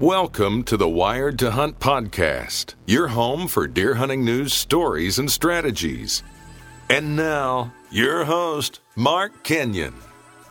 Welcome to the Wired to Hunt podcast, your home for deer hunting news, stories, and strategies. And now, your host, Mark Kenyon.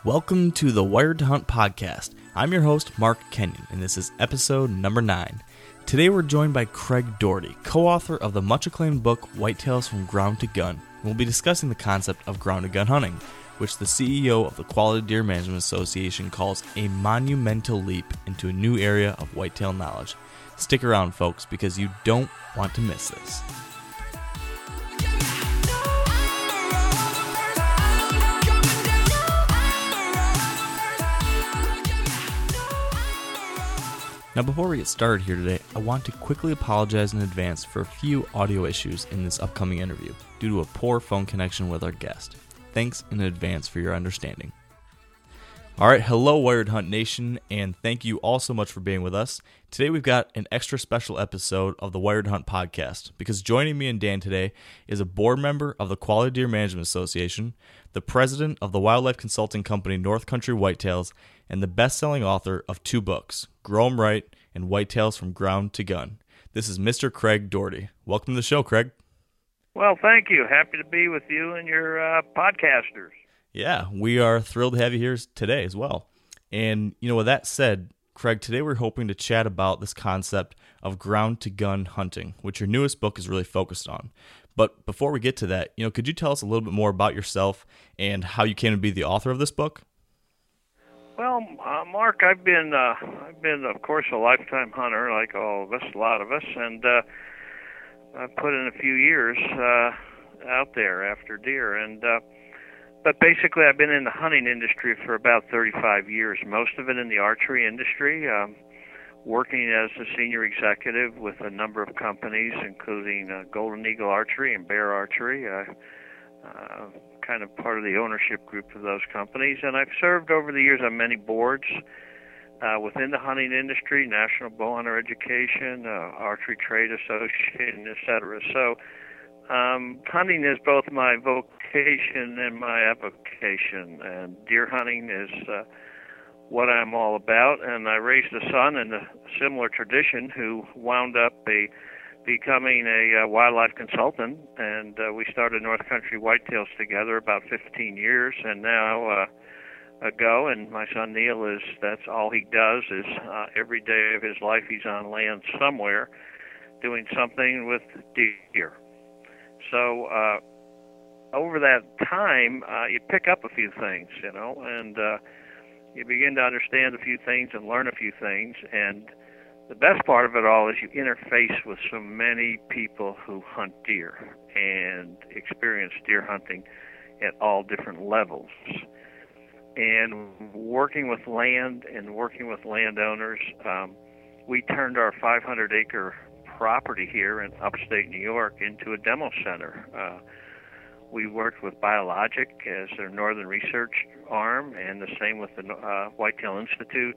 Welcome to the Wired to Hunt podcast. I'm your host, Mark Kenyon, and this is episode number nine. Today we're joined by Craig Dougherty, co author of the much acclaimed book Whitetails from Ground to Gun, and we'll be discussing the concept of ground to gun hunting which the CEO of the Quality Deer Management Association calls a monumental leap into a new area of whitetail knowledge. Stick around, folks, because you don't want to miss this. Now, before we get started here today, I want to quickly apologize in advance for a few audio issues in this upcoming interview due to a poor phone connection with our guest. Thanks in advance for your understanding. All right, hello, Wired Hunt Nation, and thank you all so much for being with us. Today, we've got an extra special episode of the Wired Hunt podcast because joining me and Dan today is a board member of the Quality Deer Management Association, the president of the wildlife consulting company North Country Whitetails, and the best selling author of two books, Grow 'em Right and Whitetails from Ground to Gun. This is Mr. Craig Dougherty. Welcome to the show, Craig. Well, thank you. Happy to be with you and your uh, podcasters. Yeah, we are thrilled to have you here today as well. And, you know, with that said, Craig, today we're hoping to chat about this concept of ground to gun hunting, which your newest book is really focused on. But before we get to that, you know, could you tell us a little bit more about yourself and how you came to be the author of this book? Well, uh, Mark, I've been, uh, I've been, of course, a lifetime hunter, like all of us, a lot of us, and uh, I've put in a few years uh, out there after deer, and uh, but basically I've been in the hunting industry for about 35 years. Most of it in the archery industry, um, working as a senior executive with a number of companies, including uh, Golden Eagle Archery and Bear Archery. Uh, uh, kind of part of the ownership group of those companies, and I've served over the years on many boards within the hunting industry, National Bowhunter Education, uh, Archery Trade Association, etc. So, um, hunting is both my vocation and my avocation, and deer hunting is uh, what I'm all about. And I raised a son in a similar tradition who wound up a, becoming a uh, wildlife consultant, and uh, we started North Country Whitetails together about 15 years, and now. Uh, ago, and my son Neil is that's all he does is uh, every day of his life he's on land somewhere, doing something with deer. So uh, over that time, uh, you pick up a few things, you know, and uh, you begin to understand a few things and learn a few things. And the best part of it all is you interface with so many people who hunt deer and experience deer hunting at all different levels and working with land and working with landowners, um, we turned our 500 acre property here in upstate New York into a demo center. Uh, we worked with Biologic as their northern research arm, and the same with the uh, Whitetail Institute.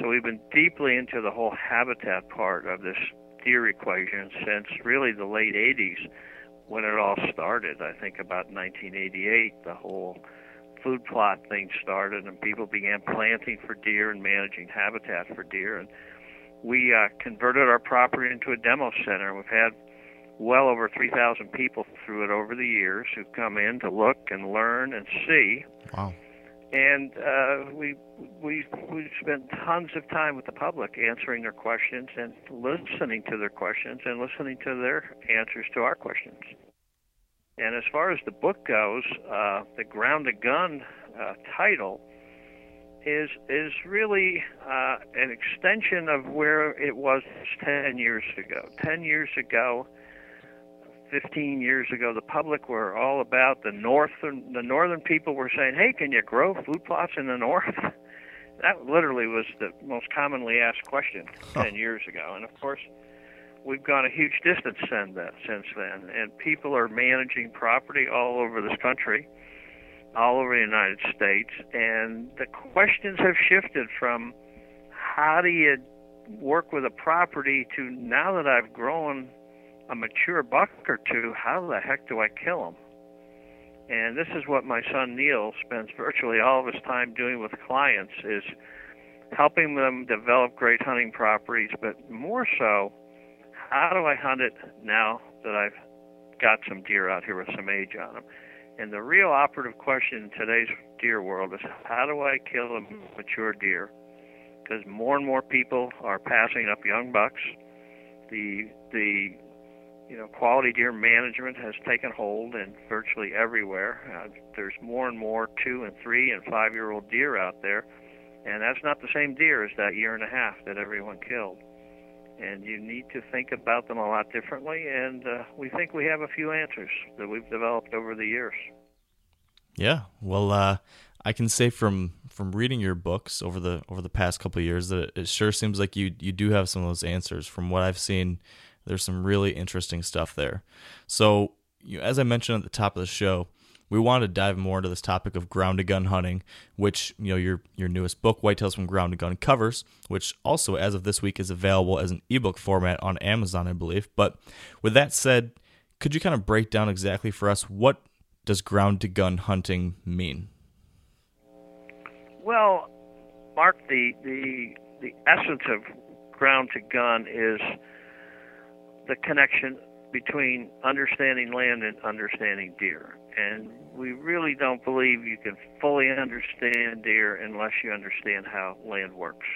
So we've been deeply into the whole habitat part of this deer equation since really the late 80s when it all started. I think about 1988, the whole food plot thing started, and people began planting for deer and managing habitat for deer. And we uh, converted our property into a demo center. We've had well over 3,000 people through it over the years who come in to look and learn and see. Wow. And uh, we we we spent tons of time with the public answering their questions and listening to their questions and listening to their answers to our questions. And as far as the book goes, uh, the Ground to Gun uh, title is is really uh, an extension of where it was 10 years ago. 10 years ago, 15 years ago, the public were all about the northern. The northern people were saying, "Hey, can you grow food plots in the north?" that literally was the most commonly asked question 10 years ago. And of course, we've gone a huge distance since then, since then, and people are managing property all over this country, all over the United States, and the questions have shifted from how do you work with a property to now that I've grown a mature buck or two, how the heck do I kill them? And this is what my son Neil spends virtually all of his time doing with clients is helping them develop great hunting properties, but more so, how do I hunt it now that I've got some deer out here with some age on them? And the real operative question in today's deer world is how do I kill a mature deer? Because more and more people are passing up young bucks. The the you know quality deer management has taken hold in virtually everywhere. Uh, there's more and more two and three and five year old deer out there, and that's not the same deer as that year and a half that everyone killed. And you need to think about them a lot differently, and uh, we think we have a few answers that we've developed over the years. Yeah, well, uh, I can say from from reading your books over the over the past couple years that it sure seems like you you do have some of those answers. From what I've seen, there's some really interesting stuff there. So, you, as I mentioned at the top of the show, we wanted to dive more into this topic of ground to gun hunting, which you know your your newest book, Whitetails from Ground to Gun, covers, which also as of this week is available as an ebook format on Amazon, I believe. But with that said, could you kind of break down exactly for us what does ground to gun hunting mean? Well, Mark, the the the essence of ground to gun is the connection between understanding land and understanding deer. And we really don't believe you can fully understand deer unless you understand how land works.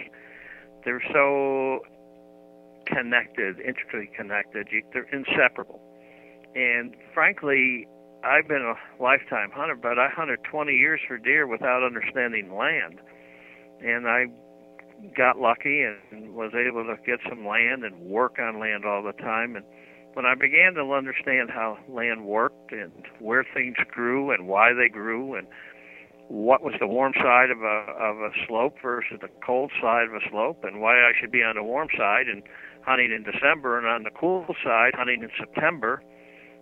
They're so connected, intricately connected, they're inseparable. And frankly, I've been a lifetime hunter, but I hunted 20 years for deer without understanding land. And I got lucky and was able to get some land and work on land all the time. And when I began to understand how land worked and where things grew and why they grew and what was the warm side of a of a slope versus the cold side of a slope and why I should be on the warm side and hunting in December and on the cool side hunting in September,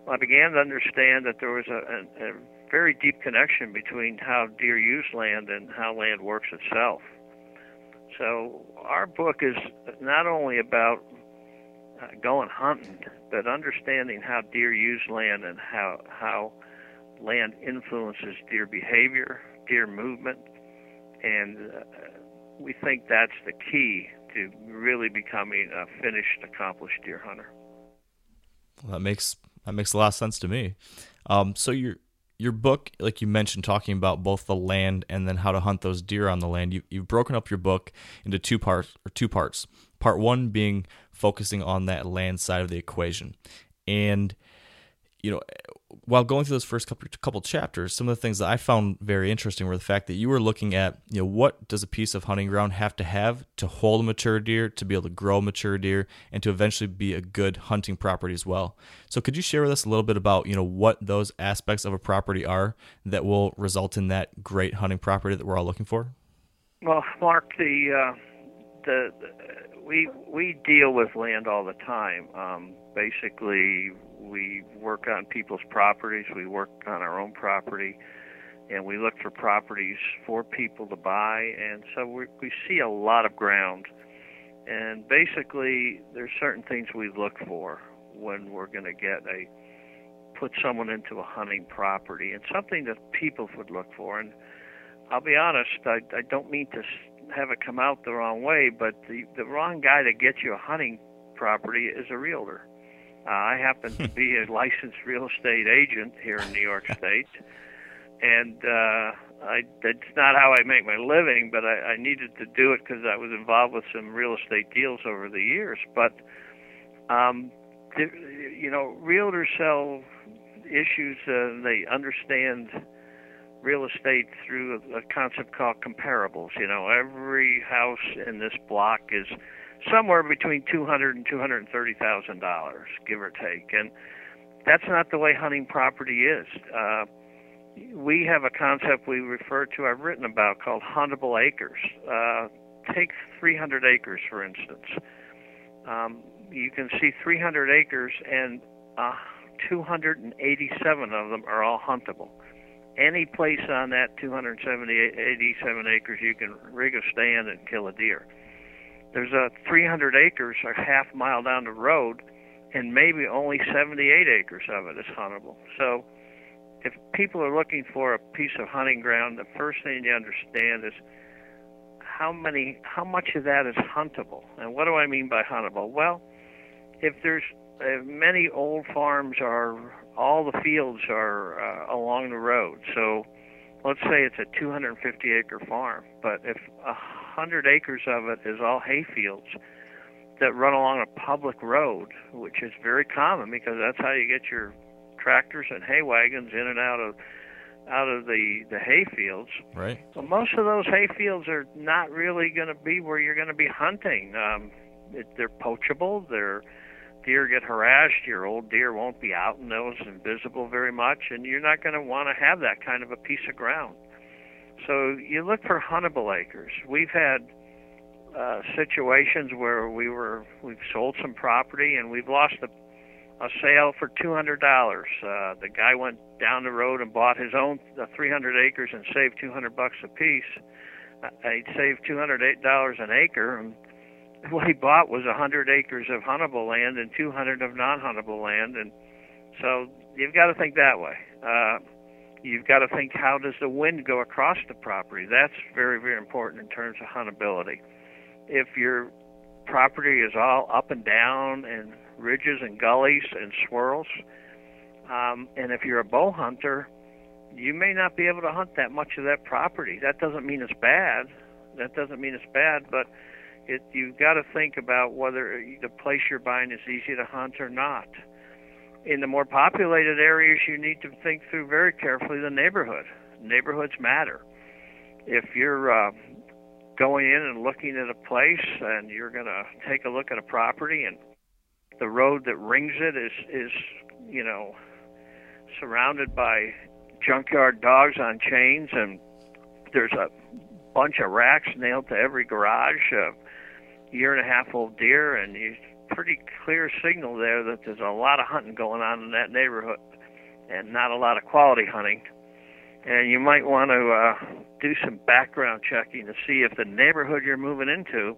I began to understand that there was a, a, a very deep connection between how deer use land and how land works itself. So our book is not only about going hunting, but understanding how deer use land and how how land influences deer behavior, deer movement, and uh, we think that's the key to really becoming a finished, accomplished deer hunter. Well, that makes that makes a lot of sense to me. Um, so you're your book, like you mentioned, talking about both the land and then how to hunt those deer on the land, you, you've broken up your book into two parts or two parts. Part one being focusing on that land side of the equation, and you know, while going through those first couple, couple chapters, some of the things that I found very interesting were the fact that you were looking at, you know, what does a piece of hunting ground have to have to hold a mature deer, to be able to grow mature deer, and to eventually be a good hunting property as well. So, could you share with us a little bit about, you know, what those aspects of a property are that will result in that great hunting property that we're all looking for? Well, Mark, the uh, the, the we we deal with land all the time. Um, basically, we work on people's properties, we work on our own property, and we look for properties for people to buy. And so we, we see a lot of ground. And basically, there's certain things we look for when we're going to get a put someone into a hunting property, and something that people would look for. And I'll be honest, I, I don't mean to have it come out the wrong way, but the the wrong guy to get you a hunting property is a realtor. Uh, I happen to be a licensed real estate agent here in New York State, and uh, I, that's not how I make my living, but I, I needed to do it because I was involved with some real estate deals over the years. But, um, the, you know, realtors sell issues, uh, they understand real estate through a, concept called comparables. You know, every house in this block is somewhere between two hundred and two hundred and thirty thousand dollars, give or take. And that's not the way hunting property is. Uh, we have a concept we refer to, I've written about, called huntable acres. Uh, take 300 acres, for instance. Um, you can see 300 acres, and uh, 287 of them are all huntable. Any place on that 287 acres, you can rig a stand and kill a deer. There's a 300 acres a half mile down the road, and maybe only 78 acres of it is huntable. So, if people are looking for a piece of hunting ground, the first thing you understand is how many, how much of that is huntable. And what do I mean by huntable? Well, if there's uh, many old farms are all the fields are uh, along the road. So let's say it's a 250 acre farm, but if a hundred acres of it is all hay fields that run along a public road, which is very common because that's how you get your tractors and hay wagons in and out of out of the the hay fields. Right. Well, most of those hay fields are not really going to be where you're going to be hunting. Um, it, they're poachable. They're deer get harassed. Your old deer won't be out in those and visible very much, and you're not going to want to have that kind of a piece of ground. So you look for huntable acres. We've had uh, situations where we were we've sold some property and we've lost a a sale for two hundred dollars. Uh, the guy went down the road and bought his own uh, 300 acres and saved 200 bucks a piece. Uh, he saved 208 dollars an acre, and what he bought was 100 acres of huntable land and 200 of non-huntable land, and so you've got to think that way. Uh, you've got to think how does the wind go across the property. That's very very important in terms of huntability. If your property is all up and down and ridges and gullies and swirls. Um, and if you're a bow hunter, you may not be able to hunt that much of that property. That doesn't mean it's bad. That doesn't mean it's bad, but it, you've got to think about whether the place you're buying is easy to hunt or not. In the more populated areas, you need to think through very carefully the neighborhood. Neighborhoods matter. If you're uh, going in and looking at a place and you're going to take a look at a property and the road that rings it is is you know surrounded by junkyard dogs on chains and there's a bunch of racks nailed to every garage a year and a half old deer and you pretty clear signal there that there's a lot of hunting going on in that neighborhood and not a lot of quality hunting and you might want to uh, do some background checking to see if the neighborhood you're moving into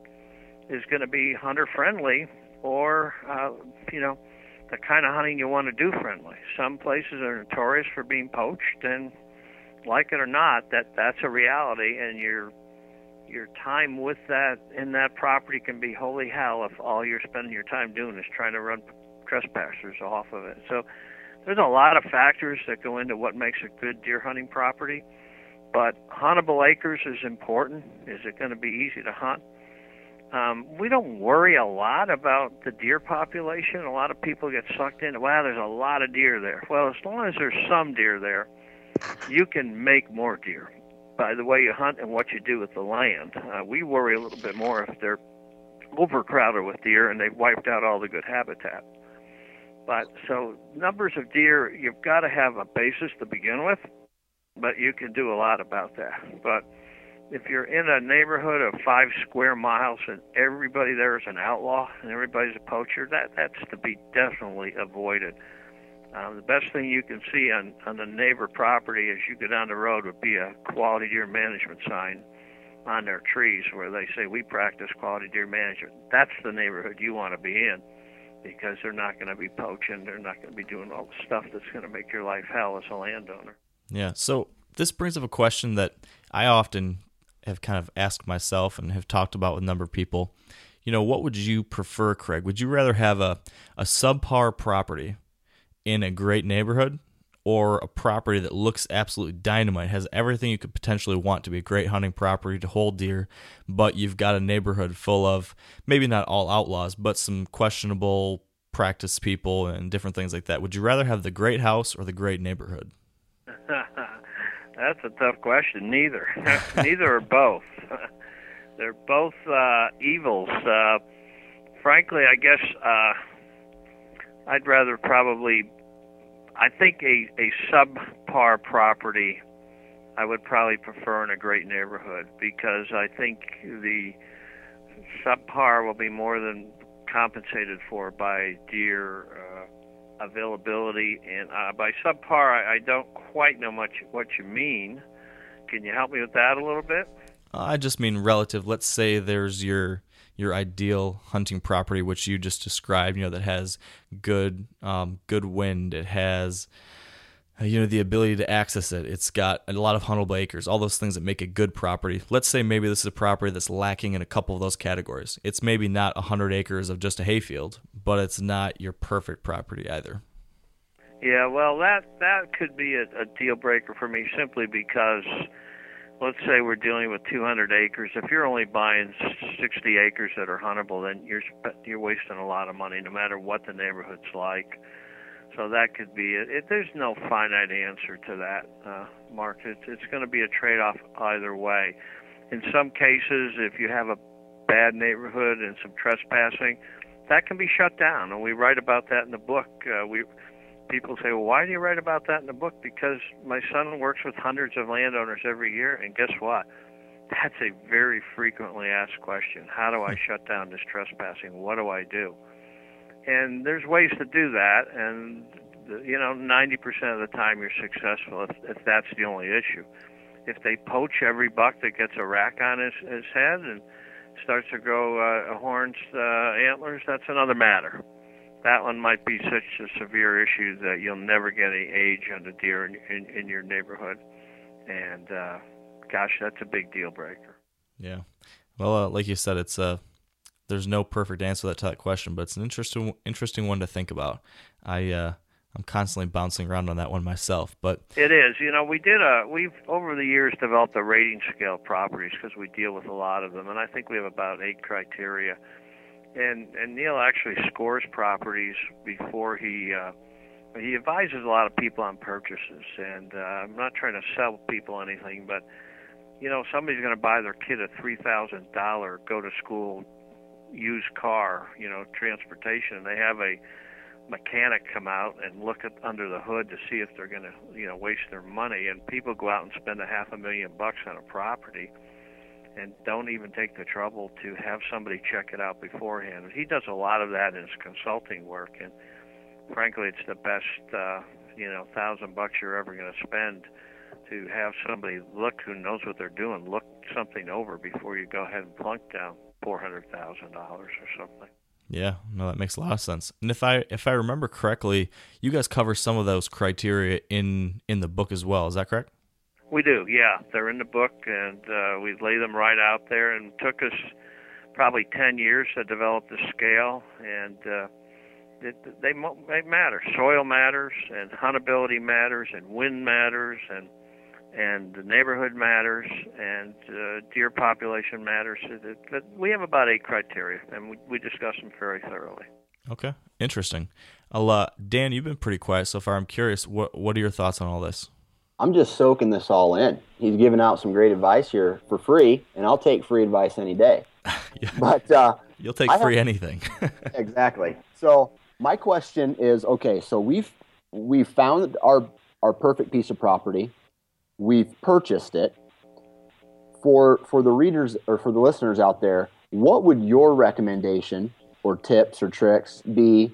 is going to be hunter friendly or uh, you know the kind of hunting you want to do friendly. Some places are notorious for being poached, and like it or not, that that's a reality, and your your time with that in that property can be holy hell if all you're spending your time doing is trying to run trespassers off of it. So there's a lot of factors that go into what makes a good deer hunting property. But huntable acres is important. Is it going to be easy to hunt? Um, we don't worry a lot about the deer population. A lot of people get sucked into, wow, there's a lot of deer there. Well, as long as there's some deer there, you can make more deer by the way you hunt and what you do with the land. Uh, we worry a little bit more if they're overcrowded with deer and they've wiped out all the good habitat. But so numbers of deer, you've got to have a basis to begin with, but you can do a lot about that. But if you're in a neighborhood of five square miles and everybody there is an outlaw and everybody's a poacher, that that's to be definitely avoided. Um, the best thing you can see on on the neighbor property as you go down the road would be a quality deer management sign on their trees where they say we practice quality deer management. That's the neighborhood you want to be in because they're not going to be poaching. They're not going to be doing all the stuff that's going to make your life hell as a landowner. Yeah. So this brings up a question that I often have kind of asked myself and have talked about with a number of people. You know, what would you prefer, Craig? Would you rather have a, a subpar property in a great neighborhood or a property that looks absolutely dynamite, has everything you could potentially want to be a great hunting property to hold deer, but you've got a neighborhood full of maybe not all outlaws, but some questionable practice people and different things like that? Would you rather have the great house or the great neighborhood? That's a tough question. Neither. Neither or both. They're both uh, evils. Uh, frankly, I guess uh, I'd rather probably. I think a a subpar property. I would probably prefer in a great neighborhood because I think the subpar will be more than compensated for by deer. Uh, availability. And uh, by subpar, I, I don't quite know much what you mean. Can you help me with that a little bit? I just mean relative. Let's say there's your your ideal hunting property, which you just described. You know that has good um, good wind. It has uh, you know the ability to access it. It's got a lot of huntable acres, all those things that make a good property. Let's say maybe this is a property that's lacking in a couple of those categories. It's maybe not 100 acres of just a hayfield, but it's not your perfect property either. Yeah, well, that that could be a, a deal breaker for me simply because, let's say we're dealing with 200 acres. If you're only buying 60 acres that are huntable, then you're you're wasting a lot of money, no matter what the neighborhood's like. So that could be it. it there's no finite answer to that, uh, Mark. It's it's going to be a trade-off either way. In some cases, if you have a bad neighborhood and some trespassing, that can be shut down, and we write about that in the book. Uh, we people say, well, why do you write about that in the book? Because my son works with hundreds of landowners every year, and guess what? That's a very frequently asked question. How do I shut down this trespassing? What do I do? And there's ways to do that, and you know, 90% of the time you're successful if, if that's the only issue. If they poach every buck that gets a rack on his, his head and starts to grow uh, horns, uh, antlers, that's another matter that one might be such a severe issue that you'll never get any age on the deer in, in, in your neighborhood. And uh, gosh, that's a big deal breaker. Yeah. Well, uh, like you said, it's uh, there's no perfect answer to that question, but it's an interesting interesting one to think about. I uh, I'm constantly bouncing around on that one myself, but it is. You know, we did a we've over the years developed a rating scale of properties because we deal with a lot of them, and I think we have about eight criteria and and Neil actually scores properties before he uh, he advises a lot of people on purchases. And uh, I'm not trying to sell people anything, but you know somebody's going to buy their kid a three thousand dollar go to school used car, you know, transportation, and they have a mechanic come out and look at under the hood to see if they're going to you know waste their money and people go out and spend a half a million bucks on a property and don't even take the trouble to have somebody check it out beforehand. He does a lot of that in his consulting work, and frankly, it's the best uh, you know thousand bucks you're ever going to spend to have somebody look who knows what they're doing look something over before you go ahead and plunk down four hundred thousand dollars or something. Yeah, no, that makes a lot of sense. And if I if I remember correctly, you guys cover some of those criteria in in the book as well. Is that correct? We do, yeah. They're in the book, and uh, we lay them right out there. And took us probably 10 years to develop the scale, and uh, it, they they matter. Soil matters, and huntability matters, and wind matters, and and the neighborhood matters, and uh, deer population matters. But we have about eight criteria, and we, we discuss them very thoroughly. Okay, interesting. Uh, Dan, you've been pretty quiet so far. I'm curious, what what are your thoughts on all this? I'm just soaking this all in. He's giving out some great advice here for free, and I'll take free advice any day. yeah. But uh, you'll take free have, anything. exactly. So my question is: Okay, so we've we've found our our perfect piece of property. We've purchased it. For for the readers or for the listeners out there, what would your recommendation or tips or tricks be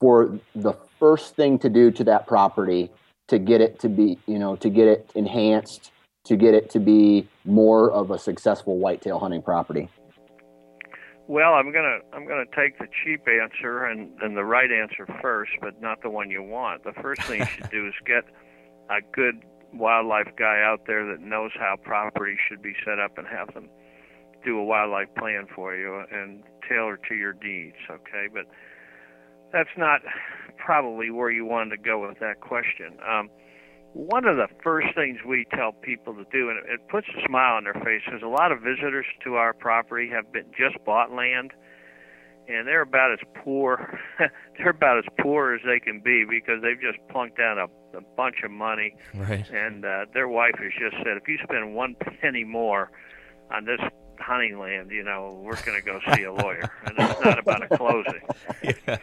for the first thing to do to that property to get it to be, you know, to get it enhanced, to get it to be more of a successful whitetail hunting property? Well, I'm gonna I'm gonna take the cheap answer and, and the right answer first, but not the one you want. The first thing you should do is get a good wildlife guy out there that knows how property should be set up and have them do a wildlife plan for you and tailor to your needs. Okay, but that's not probably where you wanted to go with that question. Um, one of the first things we tell people to do, and it, puts a smile on their face, because a lot of visitors to our property have been just bought land, and they're about as poor, they're about as poor as they can be because they've just plunked down a, a bunch of money, right. and uh, their wife has just said, if you spend one penny more on this hunting land, you know, we're going to go see a lawyer, and it's not about a closing. yeah.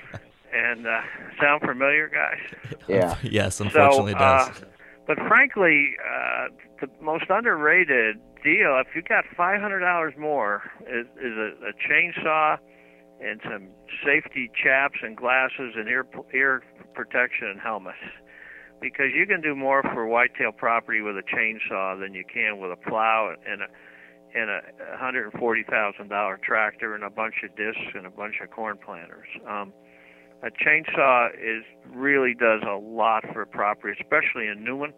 And uh, sound familiar, guys? Yeah. yes, unfortunately so, it does. Uh, but frankly, uh, the most underrated deal, if you got five hundred dollars more, is, is a, a chainsaw and some safety chaps and glasses and ear ear protection and helmets. Because you can do more for whitetail property with a chainsaw than you can with a plow and a and a hundred and forty thousand dollar tractor and a bunch of discs and a bunch of corn planters. Um, a chainsaw is really does a lot for a property, especially a new one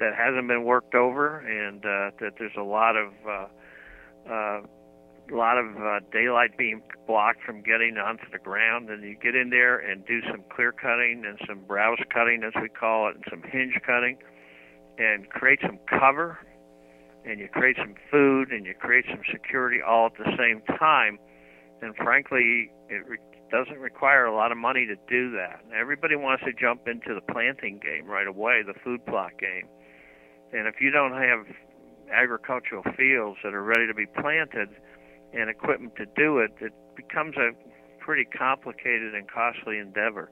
that hasn't been worked over, and uh, that there's a lot of uh, uh, lot of uh, daylight being blocked from getting onto the ground. And you get in there and do some clear cutting and some browse cutting, as we call it, and some hinge cutting, and create some cover, and you create some food, and you create some security all at the same time. And frankly, it re- doesn't require a lot of money to do that. Everybody wants to jump into the planting game right away, the food plot game. And if you don't have agricultural fields that are ready to be planted, and equipment to do it, it becomes a pretty complicated and costly endeavor.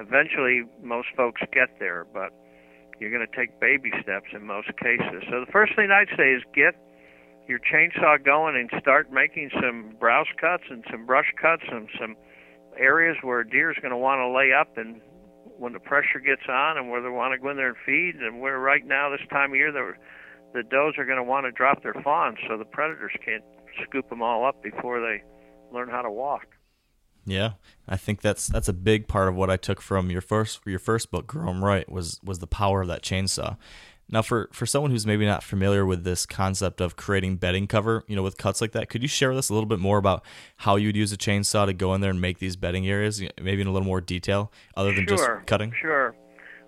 Eventually, most folks get there, but you're going to take baby steps in most cases. So the first thing I'd say is get your chainsaw going and start making some browse cuts and some brush cuts and some areas where deer is going to want to lay up and when the pressure gets on and where they want to go in there and feed and where right now this time of year the the does are going to want to drop their fawns so the predators can't scoop them all up before they learn how to walk. Yeah, I think that's that's a big part of what I took from your first your first book, Grow 'em Right, was was the power of that chainsaw. Now, for for someone who's maybe not familiar with this concept of creating bedding cover, you know, with cuts like that, could you share with us a little bit more about how you'd use a chainsaw to go in there and make these bedding areas, maybe in a little more detail, other than sure, just cutting? Sure.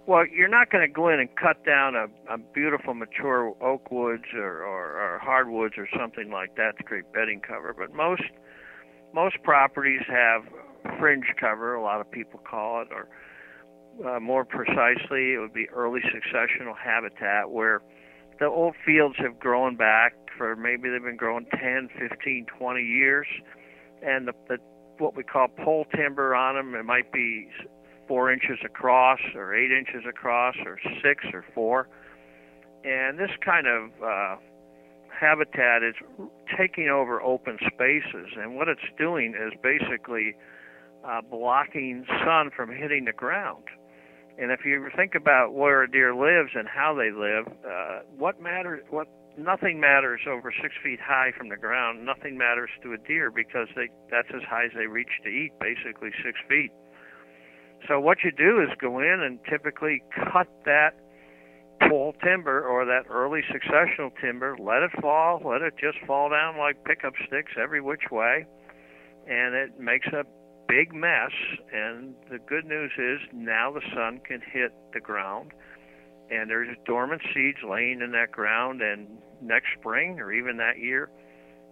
Well, you're not going to go in and cut down a, a beautiful mature oak woods or, or, or hardwoods or something like that to create bedding cover. But most most properties have fringe cover. A lot of people call it, or uh, more precisely, it would be early successional habitat, where the old fields have grown back for maybe they've been growing 10, 15, 20 years, and the, the what we call pole timber on them. It might be four inches across or eight inches across or six or four. And this kind of uh, habitat is taking over open spaces. And what it's doing is basically uh, blocking sun from hitting the ground. And if you think about where a deer lives and how they live, uh, what matters? What nothing matters over six feet high from the ground. Nothing matters to a deer because they that's as high as they reach to eat, basically six feet. So what you do is go in and typically cut that pole timber or that early successional timber, let it fall, let it just fall down like pickup sticks every which way, and it makes a big mess. And the good news is now the sun can hit the ground, and there's dormant seeds laying in that ground, and next spring or even that year,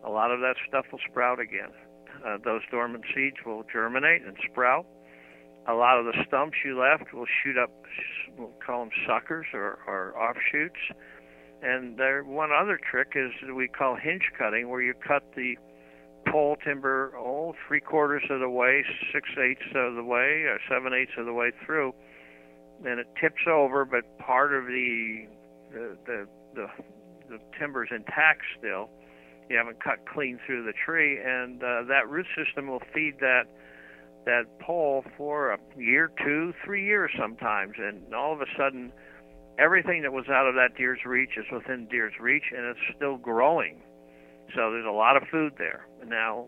a lot of that stuff will sprout again. Uh, those dormant seeds will germinate and sprout a lot of the stumps you left will shoot up, we'll call them suckers or, or offshoots. And there, one other trick is we call hinge cutting, where you cut the pole timber oh three quarters of the way, six eighths of the way, or seven eighths of the way through, and it tips over, but part of the the the, the, the timber's intact still. You haven't cut clean through the tree, and uh, that root system will feed that that pole for a year, two, three years sometimes, and all of a sudden, everything that was out of that deer's reach is within deer's reach, and it's still growing. So there's a lot of food there. Now,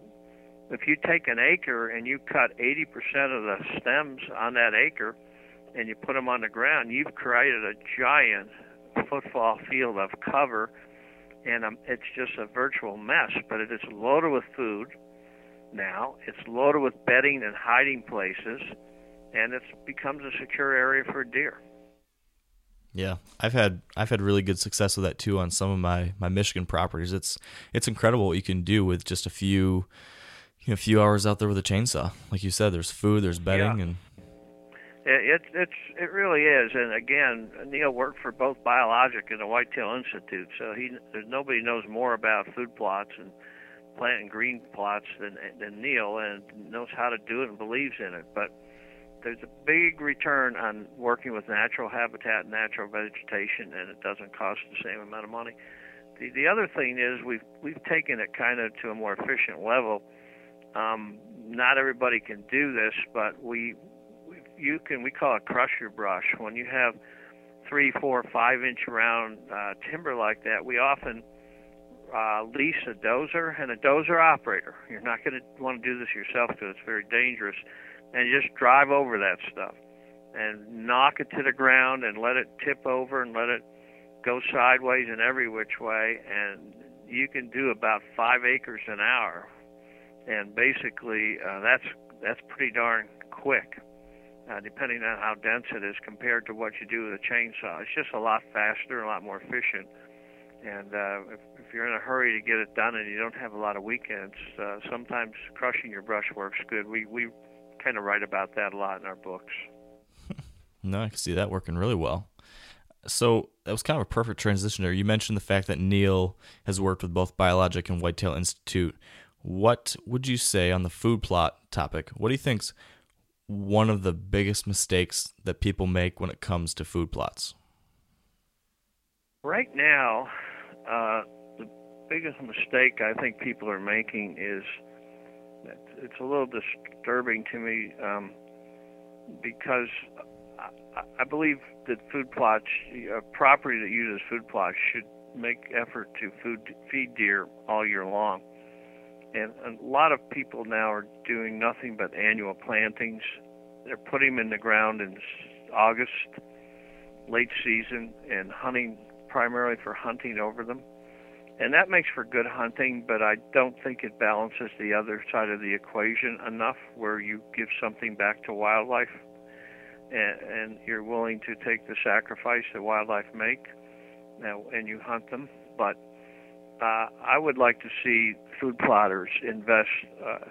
if you take an acre and you cut 80% of the stems on that acre, and you put them on the ground, you've created a giant football field of cover, and um, it's just a virtual mess. But it is loaded with food now. It's loaded with bedding and hiding places, and it becomes a secure area for deer. Yeah, I've had I've had really good success with that too on some of my my Michigan properties. It's it's incredible what you can do with just a few you know, a few hours out there with a chainsaw. Like you said, there's food, there's bedding, yeah. and it, it it's it really is. And again, Neil worked for both Biologic and the Whitetail Institute, so he there's nobody knows more about food plots and planting green plots than than Neil, and knows how to do it and believes in it. But there's a big return on working with natural habitat, natural vegetation, and it doesn't cost the same amount of money. The the other thing is we've we've taken it kind of to a more efficient level. Um, not everybody can do this, but we, we you can we call it crusher brush when you have three, four, five inch round uh, timber like that. We often uh, lease a dozer and a dozer operator. You're not going to want to do this yourself because it's very dangerous. And just drive over that stuff and knock it to the ground and let it tip over and let it go sideways in every which way. And you can do about five acres an hour. And basically uh, that's that's pretty darn quick uh, depending on how dense it is compared to what you do with a chainsaw. It's just a lot faster a lot more efficient. And uh, if, if you're in a hurry to get it done and you don't have a lot of weekends uh, sometimes crushing your brush works good. We we kind of write about that a lot in our books no, I can see that working really well. So that was kind of a perfect transition there. You mentioned the fact that Neil has worked with both Biologic and Whitetail Institute. What would you say on the food plot topic? What do you think's one of the biggest mistakes that people make when it comes to food plots? Right now, uh, the biggest mistake I think people are making is it's a little disturbing to me um, because I believe that food plots, a property that uses food plots, should make effort to food, feed deer all year long. And a lot of people now are doing nothing but annual plantings. They're putting them in the ground in August, late season, and hunting primarily for hunting over them. And that makes for good hunting, but I don't think it balances the other side of the equation enough where you give something back to wildlife and, and you're willing to take the sacrifice that wildlife make, and you hunt them. But uh, I would like to see food plotters invest uh,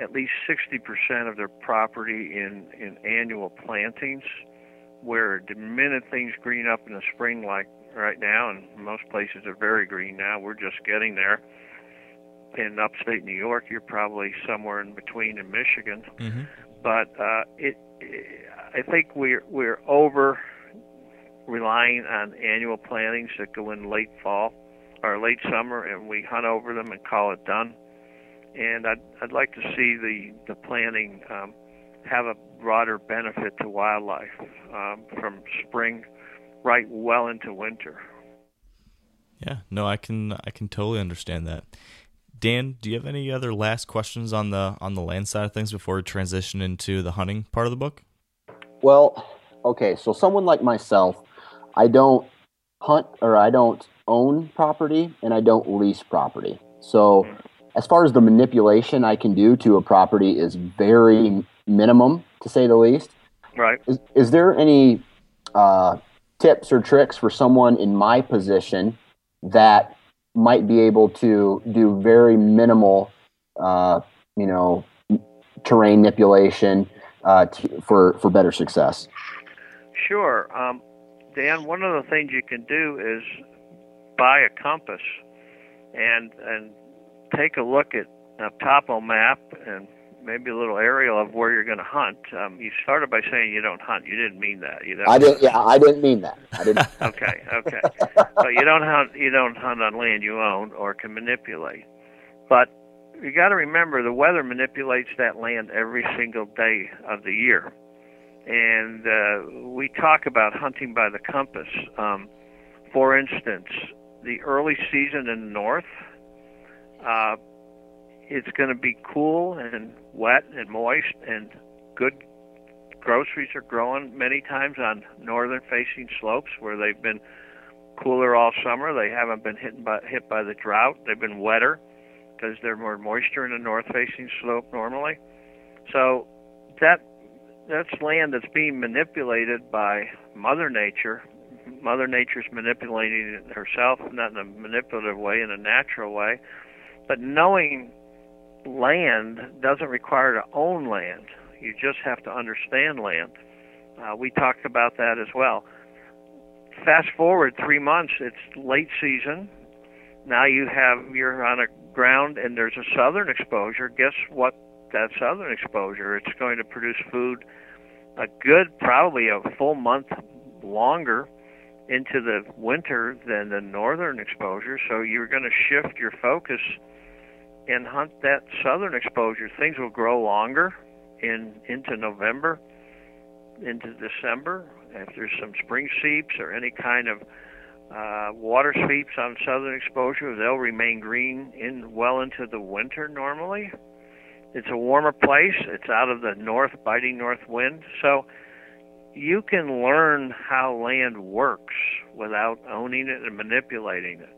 at least 60% of their property in, in annual plantings, where the minute things green up in the spring, like right now, and most places are very green now, we're just getting there. In upstate New York, you're probably somewhere in between in Michigan. Mm-hmm. But uh, it, I think we're we're over relying on annual plantings that go in late fall or late summer, and we hunt over them and call it done. And I'd I'd like to see the the planting um, have a broader benefit to wildlife um, from spring right well into winter. Yeah, no, I can I can totally understand that. Dan, do you have any other last questions on the on the land side of things before we transition into the hunting part of the book? Well, okay, so someone like myself, I don't hunt or I don't own property and I don't lease property. So, as far as the manipulation I can do to a property is very minimum, to say the least. Right. Is, is there any uh, tips or tricks for someone in my position that might be able to do very minimal, uh, you know, terrain manipulation uh, to, for for better success? Sure, um, Dan. One of the things you can do is buy a compass and and take a look at a topo map and maybe a little aerial of where you're going to hunt. Um, you started by saying you don't hunt. You didn't mean that. You I didn't. Yeah, I didn't mean that. I didn't. okay, okay. so you don't hunt. You don't hunt on land you own or can manipulate. But you got to remember the weather manipulates that land every single day of the year. And uh, we talk about hunting by the compass. Um, for instance, the early season in the north, uh, it's going to be cool and wet and moist, and good groceries are growing many times on northern facing slopes where they've been cooler all summer. They haven't been hit by, hit by the drought. They've been wetter because there's more moisture in the north facing slope normally. So that that's land that's being manipulated by Mother Nature. Mother Nature's manipulating it herself, not in a manipulative way, in a natural way. But knowing land doesn't require to own land. You just have to understand land. Uh, we talked about that as well. Fast forward three months, it's late season. Now you have you're on a ground and there's a southern exposure. Guess what? That southern exposure, it's going to produce food a good, probably a full month longer into the winter than the northern exposure. So you're going to shift your focus and hunt that southern exposure. Things will grow longer in into November, into December. If there's some spring seeps or any kind of uh, water sweeps on southern exposure, they'll remain green in well into the winter normally. it's a warmer place. It's out of the north, biting north wind. So you can learn how land works without owning it and manipulating it.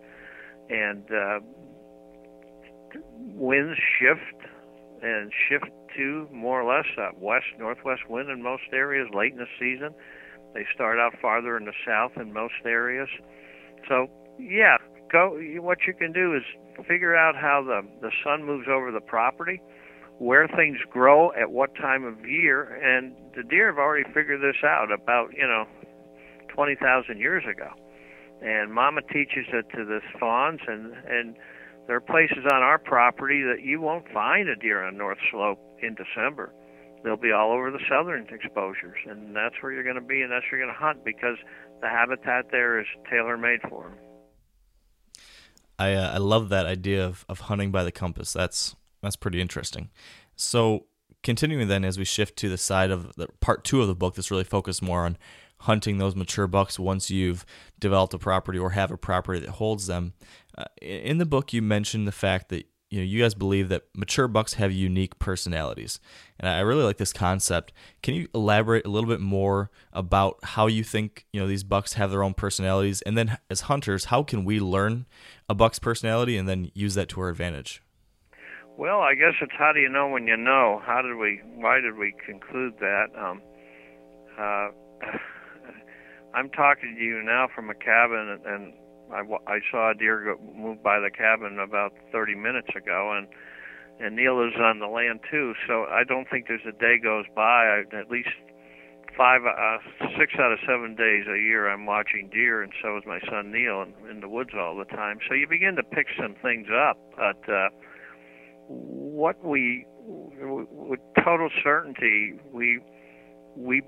And uh, winds shift and shift to more or less a west northwest wind in most areas late in the season. They start out farther in the south in most areas. So yeah, go. What you can do is figure out how the the sun moves over the property, where things grow at what time of year, and the deer have already figured this out about you know twenty thousand years ago. And Mama teaches it to the fawns, and and there are places on our property that you won't find a deer on North Slope in December. They'll be all over the southern exposures, and that's where you're going to be, and that's where you're going to hunt because the habitat there is tailor made for them. I uh, I love that idea of, of hunting by the compass. That's that's pretty interesting. So continuing then as we shift to the side of the part two of the book that's really focused more on hunting those mature bucks once you've developed a property or have a property that holds them. Uh, in the book, you mentioned the fact that you know you guys believe that mature bucks have unique personalities. And i really like this concept. Can you elaborate a little bit more about how you think you know these bucks have their own personalities? And then as hunters how can we learn a buck's personality and then use that to our advantage? Well i guess it's how do you know when you know? How did we why did we conclude that? Um, uh, i'm talking to you now from a cabin and I, I saw a deer go, move by the cabin about 30 minutes ago, and and Neil is on the land too. So I don't think there's a day goes by. I, at least five, uh, six out of seven days a year, I'm watching deer, and so is my son Neil, in, in the woods all the time. So you begin to pick some things up. But uh, what we, with total certainty, we we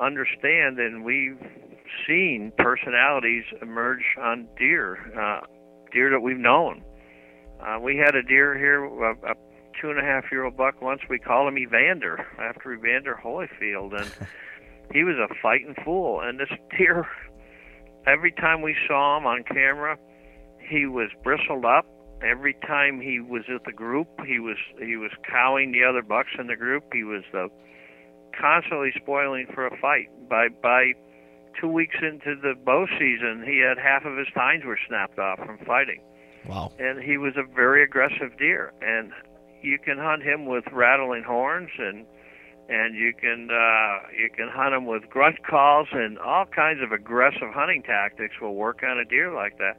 understand and we've seen personalities emerge on deer, uh, deer that we've known. Uh, we had a deer here, a, a two and a half year old buck once. We called him Evander after Evander Holyfield, and he was a fighting fool. And this deer, every time we saw him on camera, he was bristled up. Every time he was at the group, he was he was cowing the other bucks in the group. He was the constantly spoiling for a fight. By by two weeks into the bow season, he had half of his tines were snapped off from fighting. Wow! And he was a very aggressive deer, and you can hunt him with rattling horns and and you can uh, you can hunt him with grunt calls and all kinds of aggressive hunting tactics will work on a deer like that.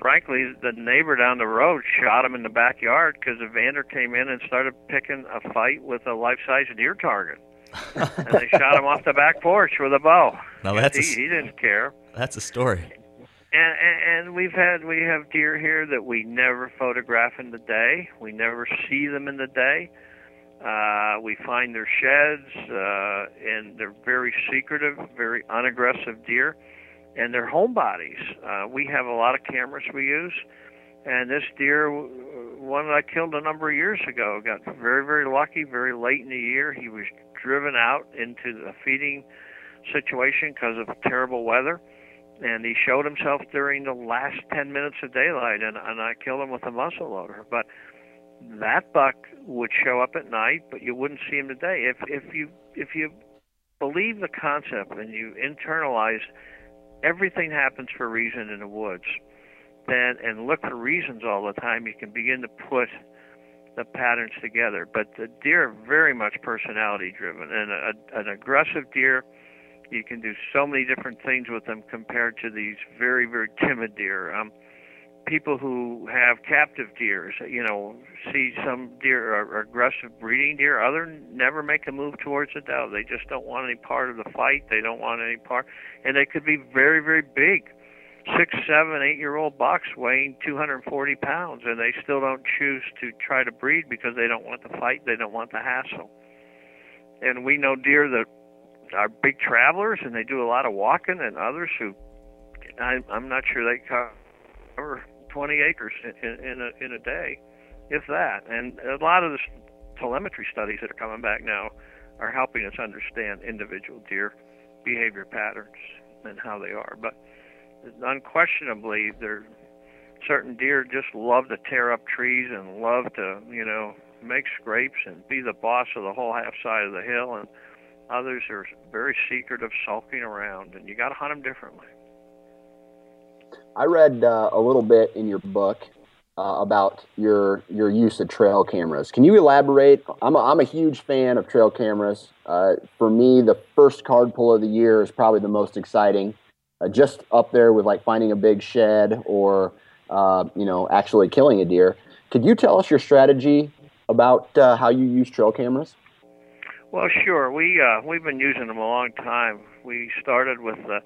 Frankly, the neighbor down the road shot him in the backyard because Vander came in and started picking a fight with a life-size deer target and they shot him off the back porch with a bow. Now that's he, a, he didn't care. That's a story. And, and and we've had we have deer here that we never photograph in the day. We never see them in the day. Uh, we find their sheds, uh, and they're very secretive, very unaggressive deer, and they're homebodies. Uh, we have a lot of cameras we use, and this deer, one that I killed a number of years ago, got very, very lucky. Very late in the year, he was driven out into the feeding situation because of terrible weather. And he showed himself during the last 10 minutes of daylight, and, and I killed him with a muzzle loader. But that buck would show up at night, but you wouldn't see him today. If if you if you believe the concept and you internalize everything happens for a reason in the woods, then and look for reasons all the time, you can begin to put the patterns together. But the deer are very much personality driven, and a, an aggressive deer, you can do so many different things with them compared to these very very timid deer. Um, people who have captive deer, you know, see some deer are aggressive breeding deer. Other never make a move towards the doe. They just don't want any part of the fight. They don't want any part, and they could be very very big six, seven, eight year old bucks weighing 240 pounds, and they still don't choose to try to breed because they don't want the fight, they don't want the hassle. And we know deer that are big travelers and they do a lot of walking, and others who I, I'm not sure they cover 20 acres in, in, a, in a day, if that. And a lot of the telemetry studies that are coming back now are helping us understand individual deer behavior patterns and how they are. But unquestionably, there certain deer just love to tear up trees and love to, you know, make scrapes and be the boss of the whole half side of the hill, and others are very secretive, sulking around, and you got to hunt them differently. I read uh, a little bit in your book uh, about your your use of trail cameras. Can you elaborate? I'm a, I'm a huge fan of trail cameras. Uh, for me, the first card pull of the year is probably the most exciting. Uh, just up there with like finding a big shed or uh, you know actually killing a deer. Could you tell us your strategy about uh, how you use trail cameras? Well, sure. We uh, we've been using them a long time. We started with the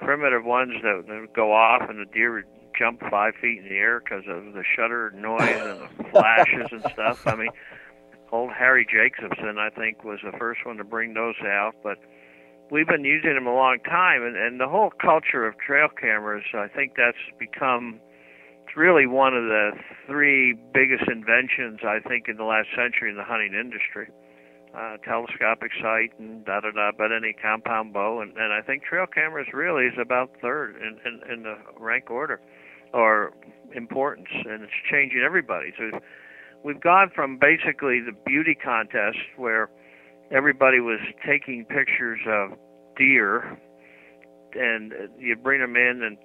primitive ones that, that would go off and the deer would jump five feet in the air because of the shutter noise and the flashes and stuff. I mean, old Harry Jacobson, I think, was the first one to bring those out. But we've been using them a long time, and, and the whole culture of trail cameras, I think that's become it's really one of the three biggest inventions I think in the last century in the hunting industry uh, telescopic sight and da da da, but any compound bow, and, and I think trail cameras really is about third in, in, in the rank order or importance, and it's changing everybody. So we've gone from basically the beauty contest where everybody was taking pictures of deer, and you'd bring them in and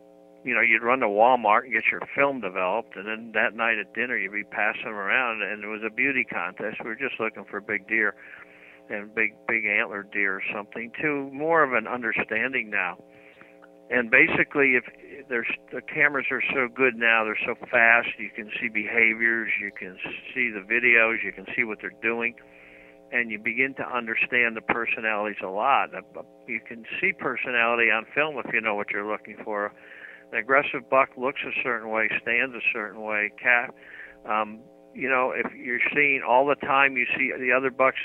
you know, you'd run to Walmart and get your film developed, and then that night at dinner you'd be passing them around, and it was a beauty contest. We were just looking for big deer and big, big antler deer or something. To more of an understanding now, and basically, if there's the cameras are so good now, they're so fast. You can see behaviors, you can see the videos, you can see what they're doing, and you begin to understand the personalities a lot. You can see personality on film if you know what you're looking for an aggressive buck looks a certain way, stands a certain way. Cat, um, you know, if you're seeing all the time, you see the other bucks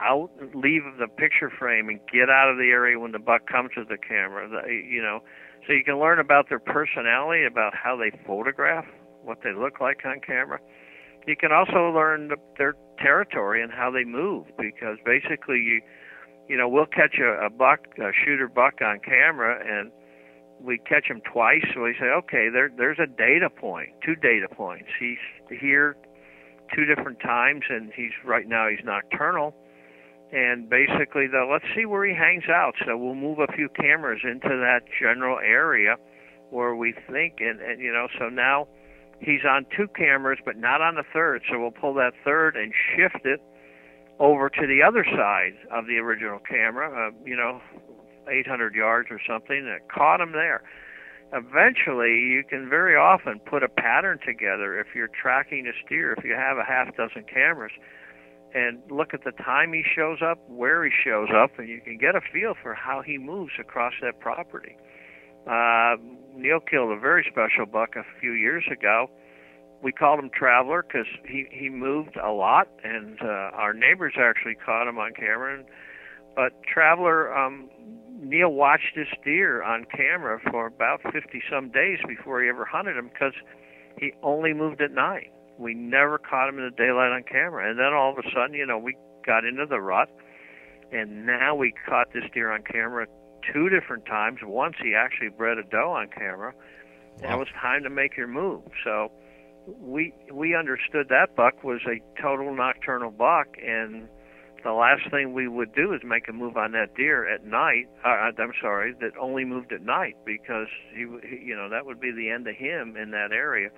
out, leave the picture frame, and get out of the area when the buck comes to the camera. The, you know, so you can learn about their personality, about how they photograph, what they look like on camera. You can also learn the, their territory and how they move, because basically you, you know, we'll catch a, a buck, a shooter buck on camera, and we catch him twice, so we say, okay, there there's a data point, two data points. He's here two different times, and he's right now he's nocturnal. And basically, though, let's see where he hangs out. So we'll move a few cameras into that general area where we think, and, and you know, so now he's on two cameras, but not on the third. So we'll pull that third and shift it over to the other side of the original camera. Uh, you know, 800 yards or something, it caught him there. Eventually, you can very often put a pattern together if you're tracking a steer, if you have a half dozen cameras, and look at the time he shows up, where he shows up, and you can get a feel for how he moves across that property. Uh, Neil killed a very special buck a few years ago. We called him Traveler because he he moved a lot, and uh, our neighbors actually caught him on camera. And, but Traveler um, Neil watched this deer on camera for about 50 some days before he ever hunted him because he only moved at night. We never caught him in the daylight on camera. And then all of a sudden, you know, we got into the rut, and now we caught this deer on camera two different times. Once he actually bred a doe on camera, wow. and it was time to make your move. So we we understood that buck was a total nocturnal buck, and the last thing we would do is make a move on that deer at night. Uh, I'm sorry, that only moved at night because he, you know, that would be the end of him in that area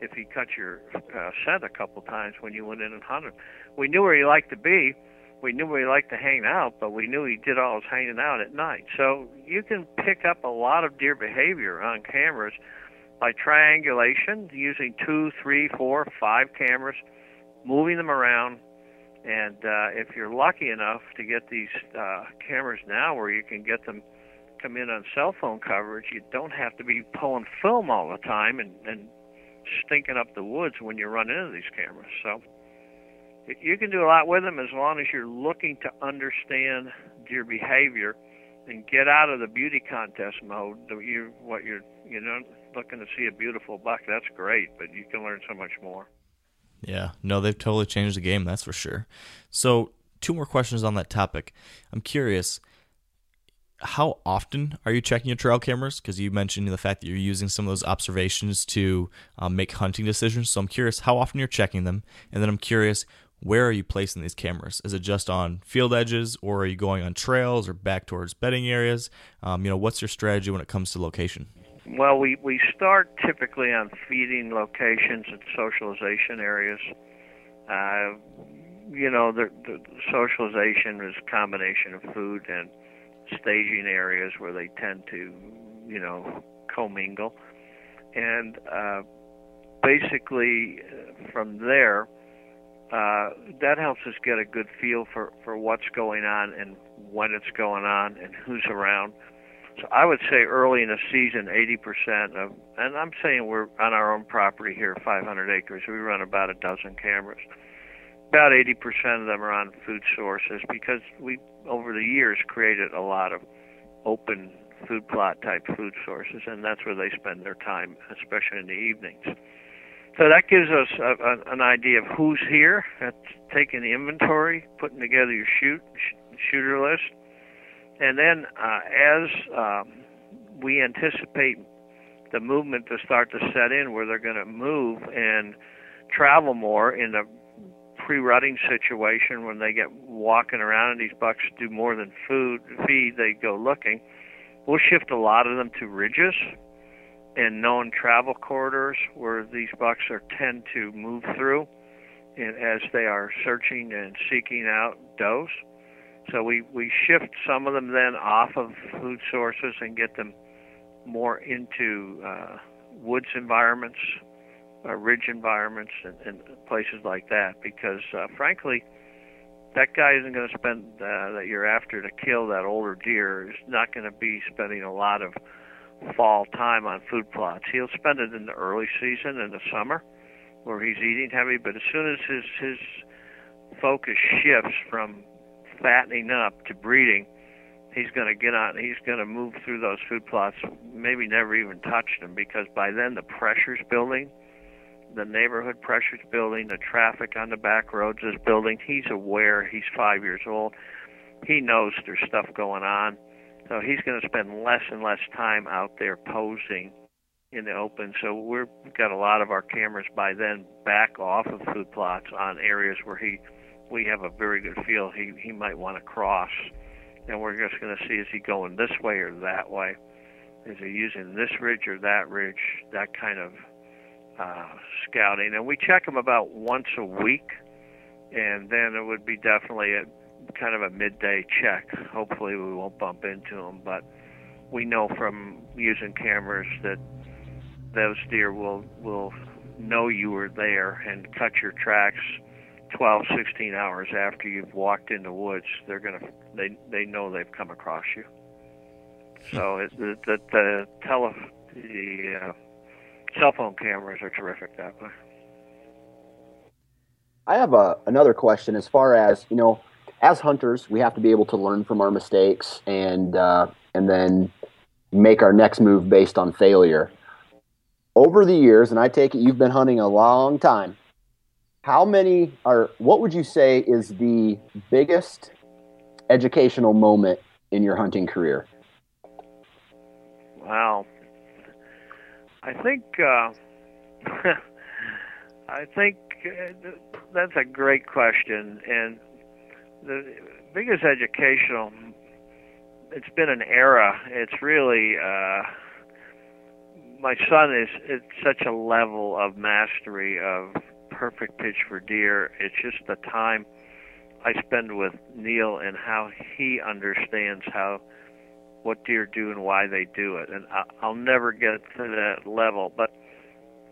if he cut your uh, scent a couple times when you went in and hunted. We knew where he liked to be. We knew he liked to hang out, but we knew he did all his hanging out at night. So you can pick up a lot of deer behavior on cameras by triangulation, using two, three, four, five cameras, moving them around, and uh, if you're lucky enough to get these uh, cameras now where you can get them come in on cell phone coverage, you don't have to be pulling film all the time and, and stinking up the woods when you run into these cameras. So you can do a lot with them as long as you're looking to understand deer behavior and get out of the beauty contest mode. You what you're you know looking to see a beautiful buck, that's great, but you can learn so much more. Yeah, no, they've totally changed the game, that's for sure. So, two more questions on that topic. I'm curious how often are you checking your trail cameras? Because you mentioned the fact that you're using some of those observations to um, make hunting decisions. So I'm curious how often you're checking them, and then I'm curious where are you placing these cameras? Is it just on field edges, or are you going on trails or back towards bedding areas? Um, you know, what's your strategy when it comes to location? Well, we we start typically on feeding locations and socialization areas. Uh, you know, the, the socialization is a combination of food and staging areas where they tend to, you know, commingle. And uh, basically, uh, from there, uh, that helps us get a good feel for, for what's going on and when it's going on and who's around. So I would say early in the season, 80% of, and I'm saying we're on our own property here, 500 acres. We run about a dozen cameras. About 80% of them are on food sources because we, over the years, created a lot of open food plot type food sources, and that's where they spend their time, especially in the evenings. So that gives us a, a, an idea of who's here. That's taking the inventory, putting together your shoot sh- shooter list, and then uh, as um, we anticipate the movement to start to set in, where they're going to move and travel more in the pre-rutting situation when they get walking around and these bucks do more than food feed they go looking we'll shift a lot of them to ridges and known travel corridors where these bucks are tend to move through and as they are searching and seeking out does so we we shift some of them then off of food sources and get them more into uh, woods environments uh, ridge environments and, and places like that. Because uh, frankly that guy isn't going to spend uh, that you're after to kill that older deer is not going to be spending a lot of fall time on food plots he'll spend it in the early season in the summer where he's eating heavy but as soon as his his focus shifts from fattening up to breeding he's going to get on he's going to move through those food plots maybe never even touch them because by then the pressure's building the neighborhood pressure's building, the traffic on the back roads is building. He's aware. He's five years old. He knows there's stuff going on. So he's going to spend less and less time out there posing in the open. So we've got a lot of our cameras by then back off of food plots on areas where he we have a very good feel he he might want to cross. And we're just going to see is he going this way or that way? Is he using this ridge or that ridge? That kind of uh, scouting, and we check them about once a week, and then it would be definitely kind of a midday check. Hopefully, we won't bump into them, but we know from using cameras that those deer will will know you were there and cut your tracks 12 16 hours after you've walked in the woods they're to they they know they've come across you so it, the the, the tele the uh, cell phone cameras are terrific that way. I have a, another question as far as you know, as hunters, we have to be able to learn from our mistakes and uh, and then make our next move based on failure. Over the years, and I take it you've been hunting a long time. How many are? What would you say is the biggest educational moment in your hunting career? Wow, I think uh, I think uh, that's a great question, and the biggest educational. It's been an era. It's really uh, my son is at such a level of mastery of perfect pitch for deer. It's just the time I spend with Neil and how he understands how what deer do and why they do it. And I'll never get to that level. But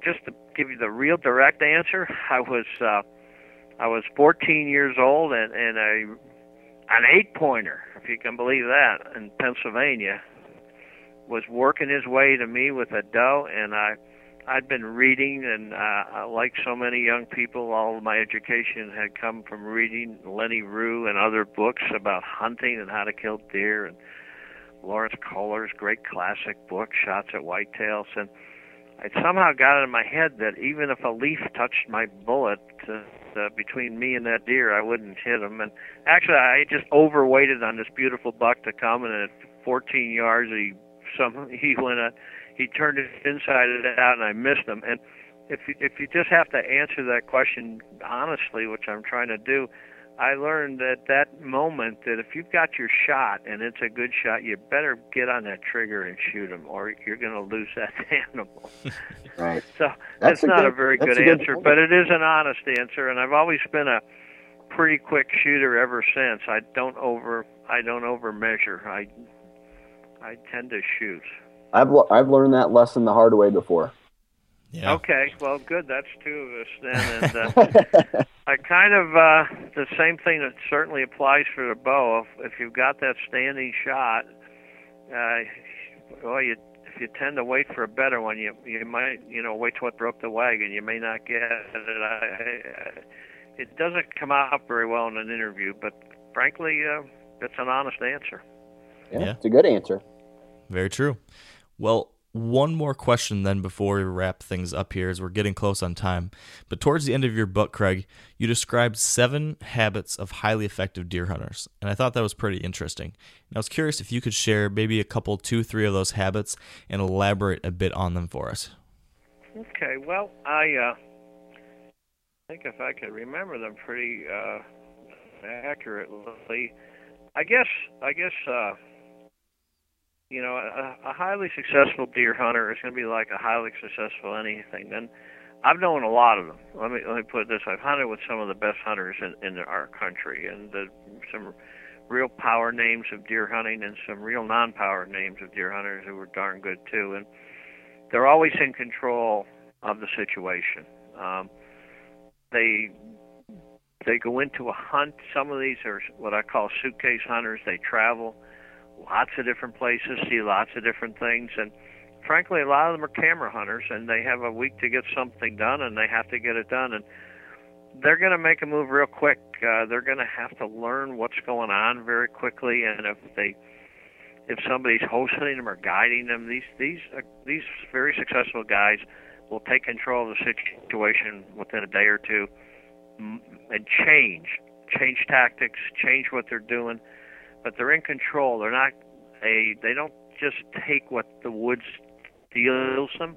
just to give you the real direct answer, I was uh, I was 14 years old and and a an eight pointer, if you can believe that, in Pennsylvania, was working his way to me with a doe, and I. I'd been reading, and uh, like so many young people, all of my education had come from reading Lenny Rue and other books about hunting and how to kill deer and Lawrence Koller's great classic book, Shots at Whitetails, and I somehow got it in my head that even if a leaf touched my bullet uh, uh, between me and that deer, I wouldn't hit him. And actually, I just overweighted on this beautiful buck to come, and at 14 yards. He some he went a, he turned it inside it out, and I missed him. And if you, if you just have to answer that question honestly, which I'm trying to do, I learned at that moment that if you've got your shot and it's a good shot, you better get on that trigger and shoot him, or you're going to lose that animal. right. So that's, that's a not good, a very good answer, good but it is an honest answer, and I've always been a pretty quick shooter ever since. I don't over I don't over measure. I I tend to shoot. I've I've learned that lesson the hard way before. Yeah. Okay, well, good. That's two of us then. And uh, I kind of uh, the same thing that certainly applies for the bow. If, if you've got that standing shot, uh, well, you if you tend to wait for a better one, you you might you know wait till it broke the wagon. You may not get it. I, I, it doesn't come out very well in an interview, but frankly, uh, it's an honest answer. Yeah, yeah, it's a good answer. Very true. Well, one more question then before we wrap things up here as we're getting close on time. But towards the end of your book, Craig, you described seven habits of highly effective deer hunters. And I thought that was pretty interesting. And I was curious if you could share maybe a couple, two, three of those habits and elaborate a bit on them for us. Okay, well, I uh, think if I could remember them pretty uh, accurately, I guess, I guess, uh, you know, a, a highly successful deer hunter is going to be like a highly successful anything. And I've known a lot of them. Let me let me put it this: I've hunted with some of the best hunters in in our country, and the, some real power names of deer hunting, and some real non-power names of deer hunters who were darn good too. And they're always in control of the situation. Um, they they go into a hunt. Some of these are what I call suitcase hunters. They travel lots of different places, see lots of different things, and frankly, a lot of them are camera hunters, and they have a week to get something done, and they have to get it done, and they're going to make a move real quick. Uh, they're going to have to learn what's going on very quickly, and if they if somebody's hosting them or guiding them, these these uh, these very successful guys will take control of the situation within a day or two and change change tactics, change what they're doing but they're in control. They're not a. They don't just take what the woods deals them.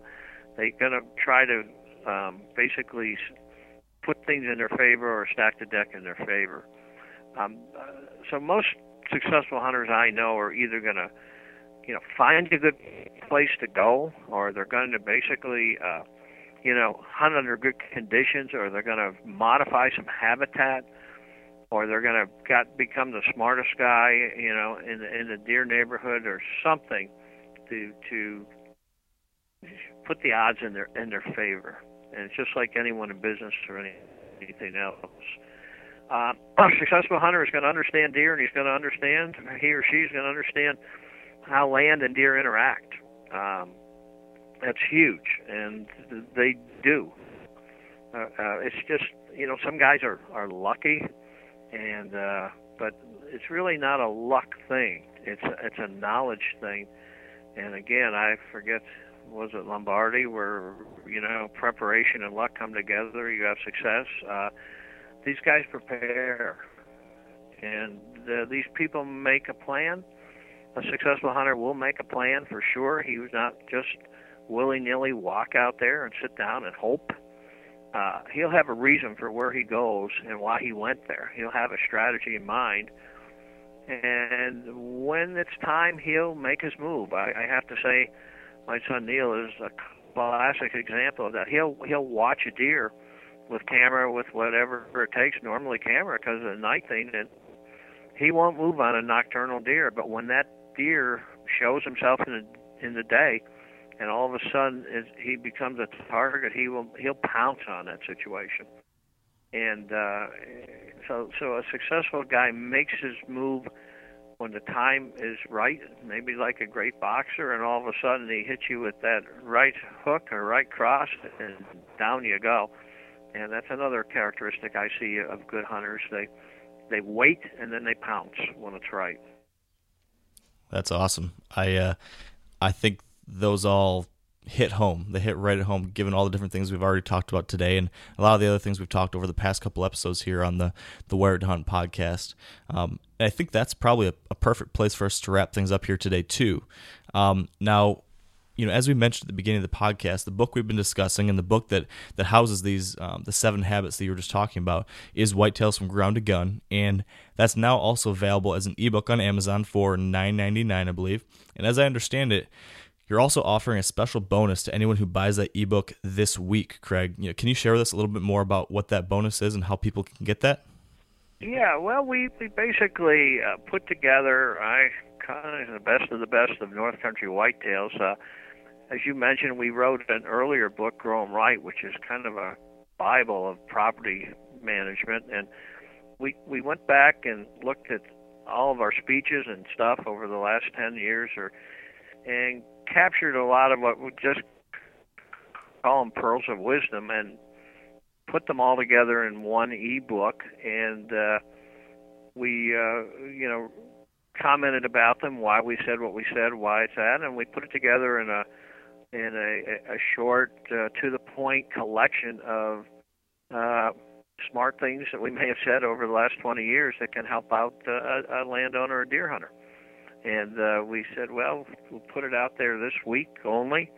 They're gonna try to um, basically put things in their favor or stack the deck in their favor. Um, uh, so most successful hunters I know are either gonna, you know, find a good place to go, or they're going to basically, uh, you know, hunt under good conditions, or they're going to modify some habitat or they're going to got become the smartest guy, you know, in the, in the deer neighborhood or something to to put the odds in their in their favor. And it's just like anyone in business or any, anything else. Uh, a successful hunter is going to understand deer, and he's going to understand he or she is going to understand how land and deer interact. Um, that's huge, and they do. Uh, uh, it's just you know some guys are are lucky and uh, but it's really not a luck thing. It's a, it's a knowledge thing. And again, I forget was it Lombardi where you know preparation and luck come together. You have success. Uh, these guys prepare, and the, these people make a plan. A successful hunter will make a plan for sure. He was not just willy nilly walk out there and sit down and hope uh, he'll have a reason for where he goes and why he went there. He'll have a strategy in mind, and when it's time, he'll make his move. I, I have to say, my son Neil is a classic example of that. He'll he'll watch a deer with camera, with whatever it takes. Normally camera because of the night thing, and he won't move on a nocturnal deer. But when that deer shows himself in the in the day, and all of a sudden as he becomes a target, he will he'll pounce on that situation. And uh, so, so a successful guy makes his move when the time is right, maybe like a great boxer, and all of a sudden he hits you with that right hook or right cross, and down you go. And that's another characteristic I see of good hunters. They they wait and then they pounce when it's right. That's awesome. I uh, I think those all hit home. They hit right at home, given all the different things we've already talked about today, and a lot of the other things we've talked over the past couple episodes here on the the Wired to Hunt podcast. Um, I think that's probably a, a, perfect place for us to wrap things up here today too. Um, now, you know, as we mentioned at the beginning of the podcast, the book we've been discussing and the book that that houses these um, the seven habits that you were just talking about is White Whitetails from Ground to Gun, and that's now also available as an ebook on Amazon for nine ninety nine, I believe. And as I understand it, you're also offering a special bonus to anyone who buys that ebook this week, Craig. You know, can you share with us a little bit more about what that bonus is and how people can get that? Yeah, well, we, we basically uh, put together I kind of the best of the best of North Country whitetails. Uh, as you mentioned, we wrote an earlier book, Grow 'em Right, which is kind of a bible of property management, and we we went back and looked at all of our speeches and stuff over the last ten years, or and captured a lot of what we just call them pearls of wisdom and put them all together in one ebook. And uh, we uh, you know commented about them why we said what we said why it's that. And we put it together in a in a, a short uh, to the point collection of uh, smart things that we may have said over the last 20 years that can help out uh, a, landowner or deer hunter and uh, we said, well, we'll put it out there this week only.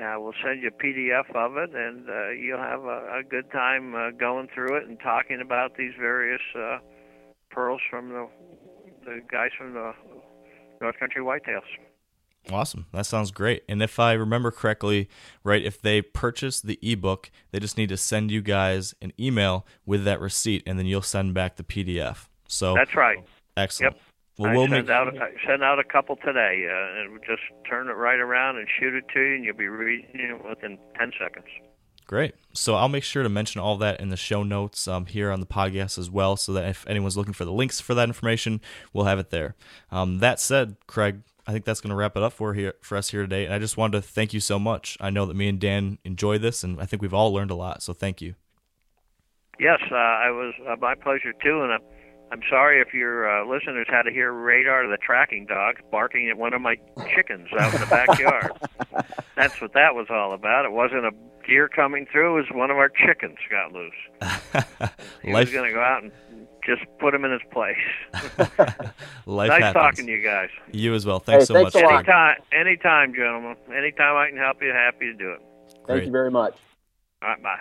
Uh, we'll send you a PDF of it, and uh, you'll have a, a good time uh, going through it and talking about these various uh, pearls from the the guys from the North Country Whitetails. Awesome. That sounds great. And if I remember correctly, right, if they purchase the ebook, they just need to send you guys an email with that receipt and then you'll send back the PDF. So That's right. Excellent. Yep. Well, I we'll send make... out I send out a couple today, uh, and just turn it right around and shoot it to you, and you'll be reading it within ten seconds. Great. So I'll make sure to mention all that in the show notes um, here on the podcast as well, so that if anyone's looking for the links for that information, we'll have it there. Um, that said, Craig, I think that's going to wrap it up for here for us here today. And I just wanted to thank you so much. I know that me and Dan enjoy this, and I think we've all learned a lot. So thank you. Yes, uh, I was uh, my pleasure too, and. Uh, I'm sorry if your uh, listeners had to hear Radar the tracking dog barking at one of my chickens out in the backyard. That's what that was all about. It wasn't a deer coming through; it was one of our chickens got loose. he Life... was going to go out and just put him in his place. Life nice happens. talking to you guys. You as well. Thanks hey, so thanks much. Anytime, anytime, gentlemen. Anytime I can help you, happy to do it. Thank you very much. All right, bye.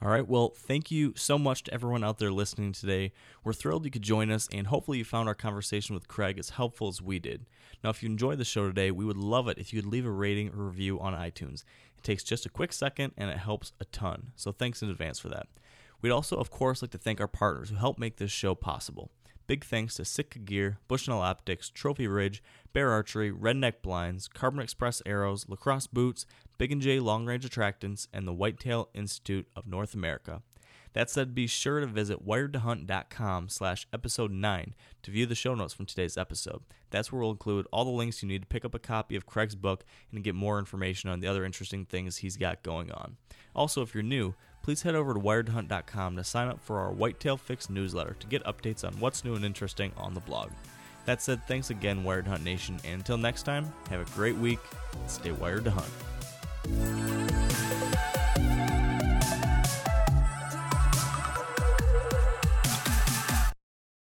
All right. Well, thank you so much to everyone out there listening today. We're thrilled you could join us, and hopefully, you found our conversation with Craig as helpful as we did. Now, if you enjoyed the show today, we would love it if you'd leave a rating or review on iTunes. It takes just a quick second and it helps a ton. So, thanks in advance for that. We'd also, of course, like to thank our partners who help make this show possible. Big thanks to Sitka Gear, Bushnell Optics, Trophy Ridge, Bear Archery, Redneck Blinds, Carbon Express Arrows, Lacrosse Boots, Big and J Long Range Attractants, and the Whitetail Institute of North America. That said, be sure to visit wiredtohunt.com slash episode 9 to view the show notes from today's episode. That's where we'll include all the links you need to pick up a copy of Craig's book and get more information on the other interesting things he's got going on. Also, if you're new, please head over to wiredhunt.com to sign up for our Whitetail Fix newsletter to get updates on what's new and interesting on the blog. That said, thanks again, Wired Hunt Nation, and until next time, have a great week and stay wired to hunt. Bye.